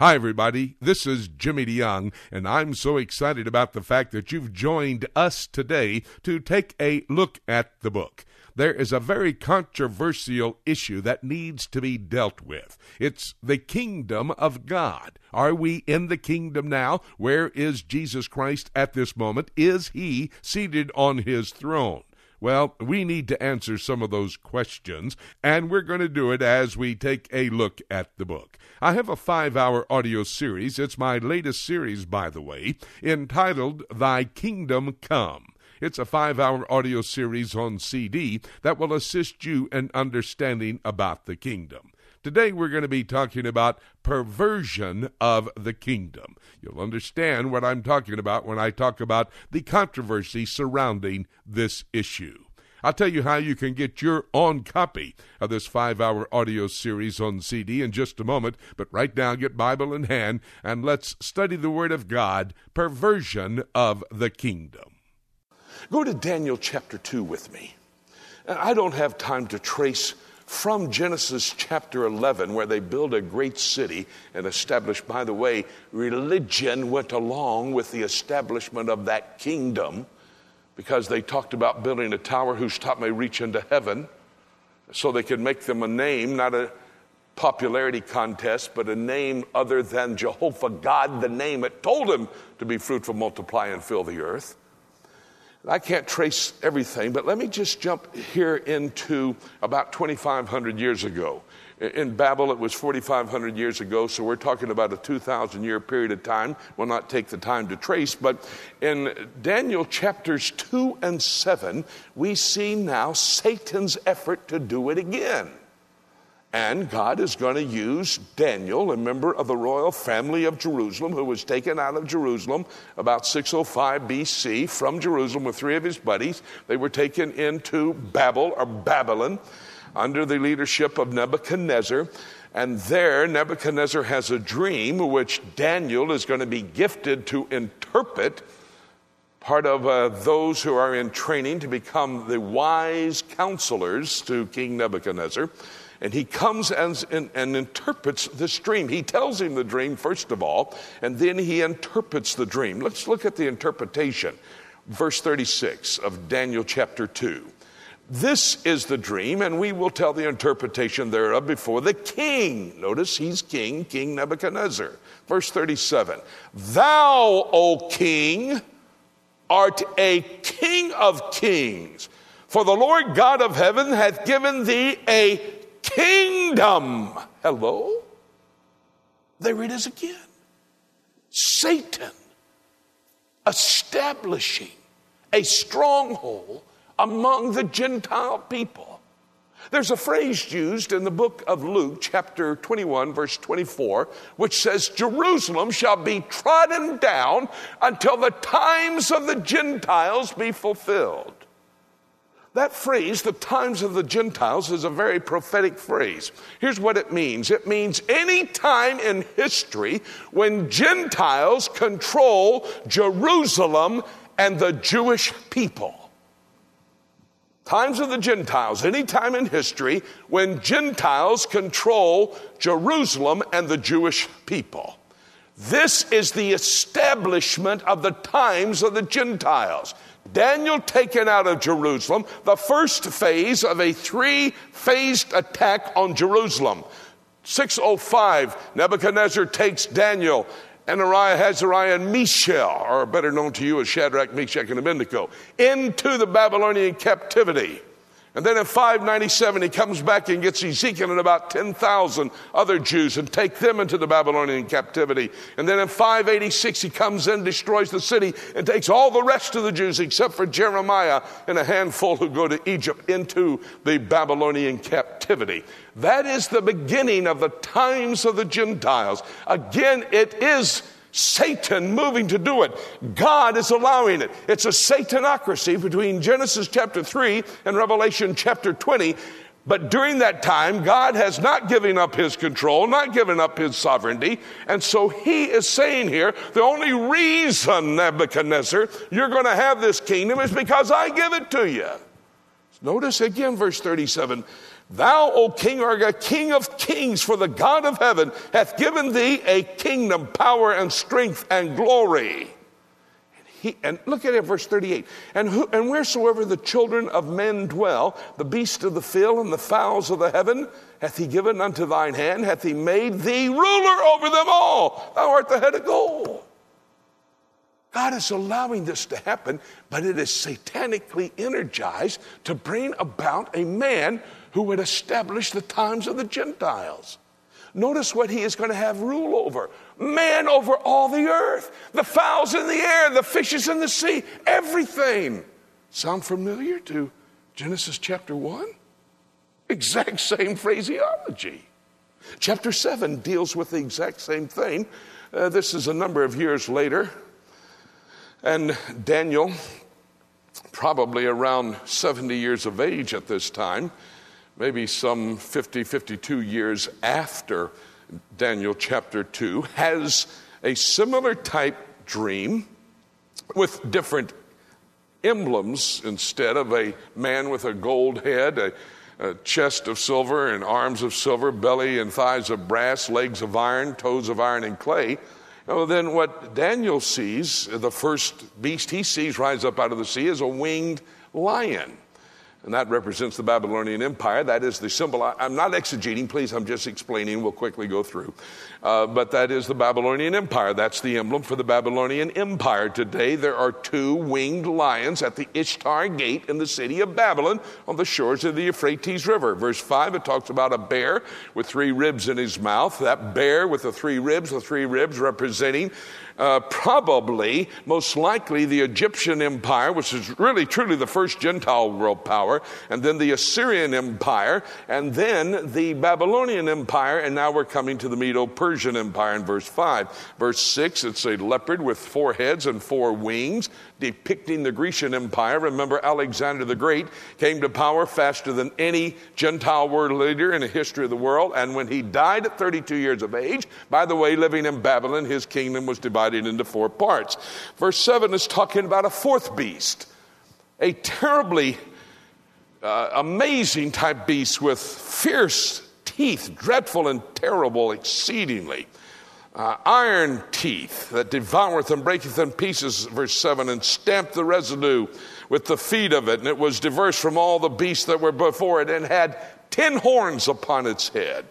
Hi, everybody. This is Jimmy DeYoung, and I'm so excited about the fact that you've joined us today to take a look at the book. There is a very controversial issue that needs to be dealt with. It's the kingdom of God. Are we in the kingdom now? Where is Jesus Christ at this moment? Is he seated on his throne? Well, we need to answer some of those questions, and we're going to do it as we take a look at the book. I have a five hour audio series. It's my latest series, by the way, entitled Thy Kingdom Come. It's a five hour audio series on CD that will assist you in understanding about the kingdom. Today we're going to be talking about perversion of the kingdom. You'll understand what I'm talking about when I talk about the controversy surrounding this issue. I'll tell you how you can get your own copy of this five hour audio series on CD in just a moment. But right now, get Bible in hand and let's study the Word of God, perversion of the kingdom. Go to Daniel chapter 2 with me. I don't have time to trace from Genesis chapter 11, where they build a great city and establish, by the way, religion went along with the establishment of that kingdom because they talked about building a tower whose top may reach into heaven so they could make them a name, not a popularity contest, but a name other than Jehovah God, the name it told him to be fruitful, multiply, and fill the earth. I can't trace everything, but let me just jump here into about 2,500 years ago. In Babel, it was 4,500 years ago, so we're talking about a 2,000 year period of time. We'll not take the time to trace, but in Daniel chapters 2 and 7, we see now Satan's effort to do it again. And God is going to use Daniel, a member of the royal family of Jerusalem, who was taken out of Jerusalem about 605 BC from Jerusalem with three of his buddies. They were taken into Babel or Babylon under the leadership of Nebuchadnezzar. And there, Nebuchadnezzar has a dream which Daniel is going to be gifted to interpret. Part of uh, those who are in training to become the wise counselors to King Nebuchadnezzar. And he comes and, and, interprets this dream. He tells him the dream, first of all, and then he interprets the dream. Let's look at the interpretation. Verse 36 of Daniel chapter 2. This is the dream, and we will tell the interpretation thereof before the king. Notice he's king, King Nebuchadnezzar. Verse 37 Thou, O king, art a king of kings, for the Lord God of heaven hath given thee a kingdom. Hello? There it is again. Satan establishing a stronghold among the Gentile people. There's a phrase used in the book of Luke, chapter 21, verse 24, which says, Jerusalem shall be trodden down until the times of the Gentiles be fulfilled. That phrase, the times of the Gentiles, is a very prophetic phrase. Here's what it means it means any time in history when Gentiles control Jerusalem and the Jewish people times of the Gentiles, any time in history when Gentiles control Jerusalem and the Jewish people. This is the establishment of the times of the Gentiles. Daniel taken out of Jerusalem, the first phase of a three phased attack on Jerusalem. 605, Nebuchadnezzar takes Daniel Ananiah, Azariah, and Mishael, or better known to you as Shadrach, Meshach, and Abednego, into the Babylonian captivity. And then in 597, he comes back and gets Ezekiel and about 10,000 other Jews and take them into the Babylonian captivity. And then in 586, he comes in, destroys the city, and takes all the rest of the Jews except for Jeremiah and a handful who go to Egypt into the Babylonian captivity. That is the beginning of the times of the Gentiles. Again, it is Satan moving to do it. God is allowing it. It's a Satanocracy between Genesis chapter 3 and Revelation chapter 20. But during that time, God has not given up his control, not given up his sovereignty. And so he is saying here the only reason, Nebuchadnezzar, you're going to have this kingdom is because I give it to you. Notice again, verse 37 Thou, O king, art a king of kings, for the God of heaven hath given thee a kingdom, power, and strength, and glory. And, he, and look at it, verse 38. And, who, and wheresoever the children of men dwell, the beasts of the field and the fowls of the heaven, hath he given unto thine hand, hath he made thee ruler over them all. Thou art the head of gold. God is allowing this to happen, but it is satanically energized to bring about a man who would establish the times of the Gentiles. Notice what he is going to have rule over man over all the earth, the fowls in the air, the fishes in the sea, everything. Sound familiar to Genesis chapter 1? Exact same phraseology. Chapter 7 deals with the exact same thing. Uh, this is a number of years later. And Daniel, probably around 70 years of age at this time, maybe some 50, 52 years after Daniel chapter 2, has a similar type dream with different emblems instead of a man with a gold head, a, a, chest of silver and arms of silver, belly and thighs of brass, legs of iron, toes of iron and clay. Then what Daniel sees, the first beast he sees rise up out of the sea, is a winged lion and that represents the Babylonian Empire. That is the symbol. I'm not exegeting, please, I'm just explaining. We'll quickly go through. Uh, but that is the Babylonian Empire. That's the emblem for the Babylonian Empire. Today, there are two winged lions at the Ishtar Gate in the city of Babylon on the shores of the Euphrates River. Verse 5, it talks about a bear with three ribs in his mouth. That bear with the three ribs, the three ribs representing uh, probably, most likely, the Egyptian Empire, which is really truly the first Gentile world power, and then the Assyrian Empire, and then the Babylonian Empire, and now we're coming to the Medo Persian Empire in verse 5. Verse 6, it's a leopard with four heads and four wings depicting the Grecian Empire. Remember, Alexander the Great came to power faster than any Gentile world leader in the history of the world. And when he died at 32 years of age, by the way, living in Babylon, his kingdom was divided into four parts. Verse 7 is talking about a fourth beast, a terribly uh, amazing type beast with fierce teeth, dreadful and terrible exceedingly uh, iron teeth that devoureth and breaketh in pieces, verse 7, and stamped the residue with the feet of it, and it was diverse from all the beasts that were before it, and had ten horns upon its head.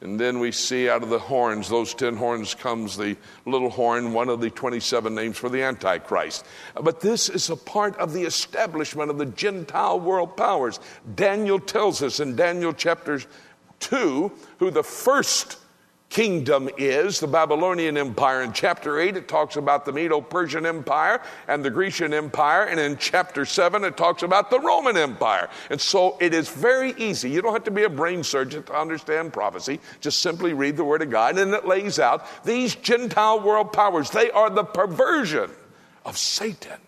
And then we see out of the horns, those ten horns, comes the little horn, one of the 27 names for the Antichrist. But this is a part of the establishment of the Gentile world powers. Daniel tells us in Daniel chapter 2 who the first kingdom is, the Babylonian Empire. In chapter 8, it talks about the Medo Persian Empire and the Grecian Empire. And in chapter 7, it talks about the Roman Empire. And so it is very easy. You don't have to be a brain surgeon to understand prophecy. Just simply read the Word of God, and it lays out these Gentile world powers. They are the perversion of Satan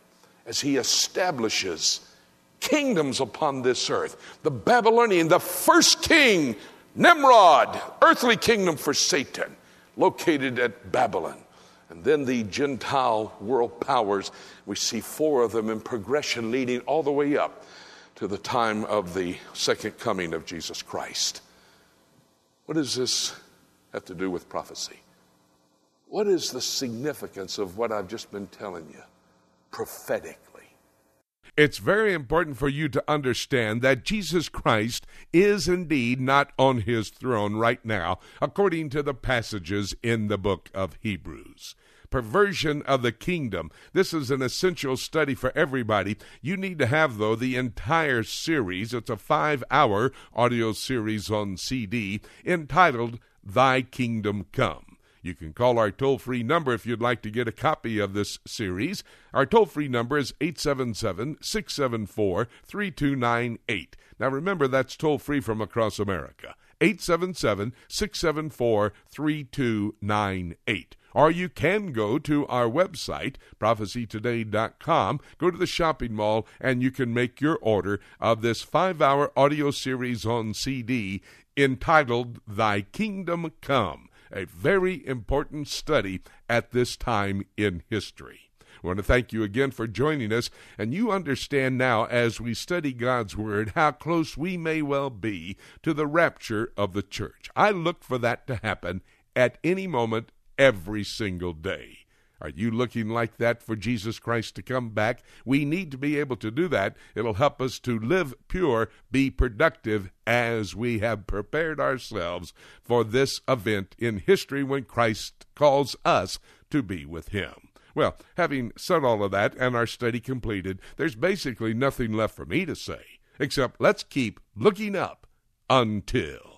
as he establishes kingdoms upon this earth. The Babylonian, the first king Nimrod, earthly kingdom for Satan, located at Babylon. And then the Gentile world powers, we see four of them in progression leading all the way up to the time of the second coming of Jesus Christ. What does this have to do with prophecy? What is the significance of what I've just been telling you prophetic? It's very important for you to understand that Jesus Christ is indeed not on his throne right now, according to the passages in the book of Hebrews. Perversion of the kingdom. This is an essential study for everybody. You need to have, though, the entire series. It's a five hour audio series on CD entitled Thy Kingdom Come. You can call our toll free number if you'd like to get a copy of this series. Our toll free number is 877 674 3298. Now remember, that's toll free from across America. 877 674 3298. Or you can go to our website, prophecytoday.com, go to the shopping mall, and you can make your order of this five hour audio series on CD entitled Thy Kingdom Come a very important study at this time in history. I want to thank you again for joining us, and you understand now as we study God's Word how close we may well be to the rapture of the church. I look for that to happen at any moment, every single day. Are you looking like that for Jesus Christ to come back? We need to be able to do that. It'll help us to live pure, be productive as we have prepared ourselves for this event in history when Christ calls us to be with Him. Well, having said all of that and our study completed, there's basically nothing left for me to say except let's keep looking up until.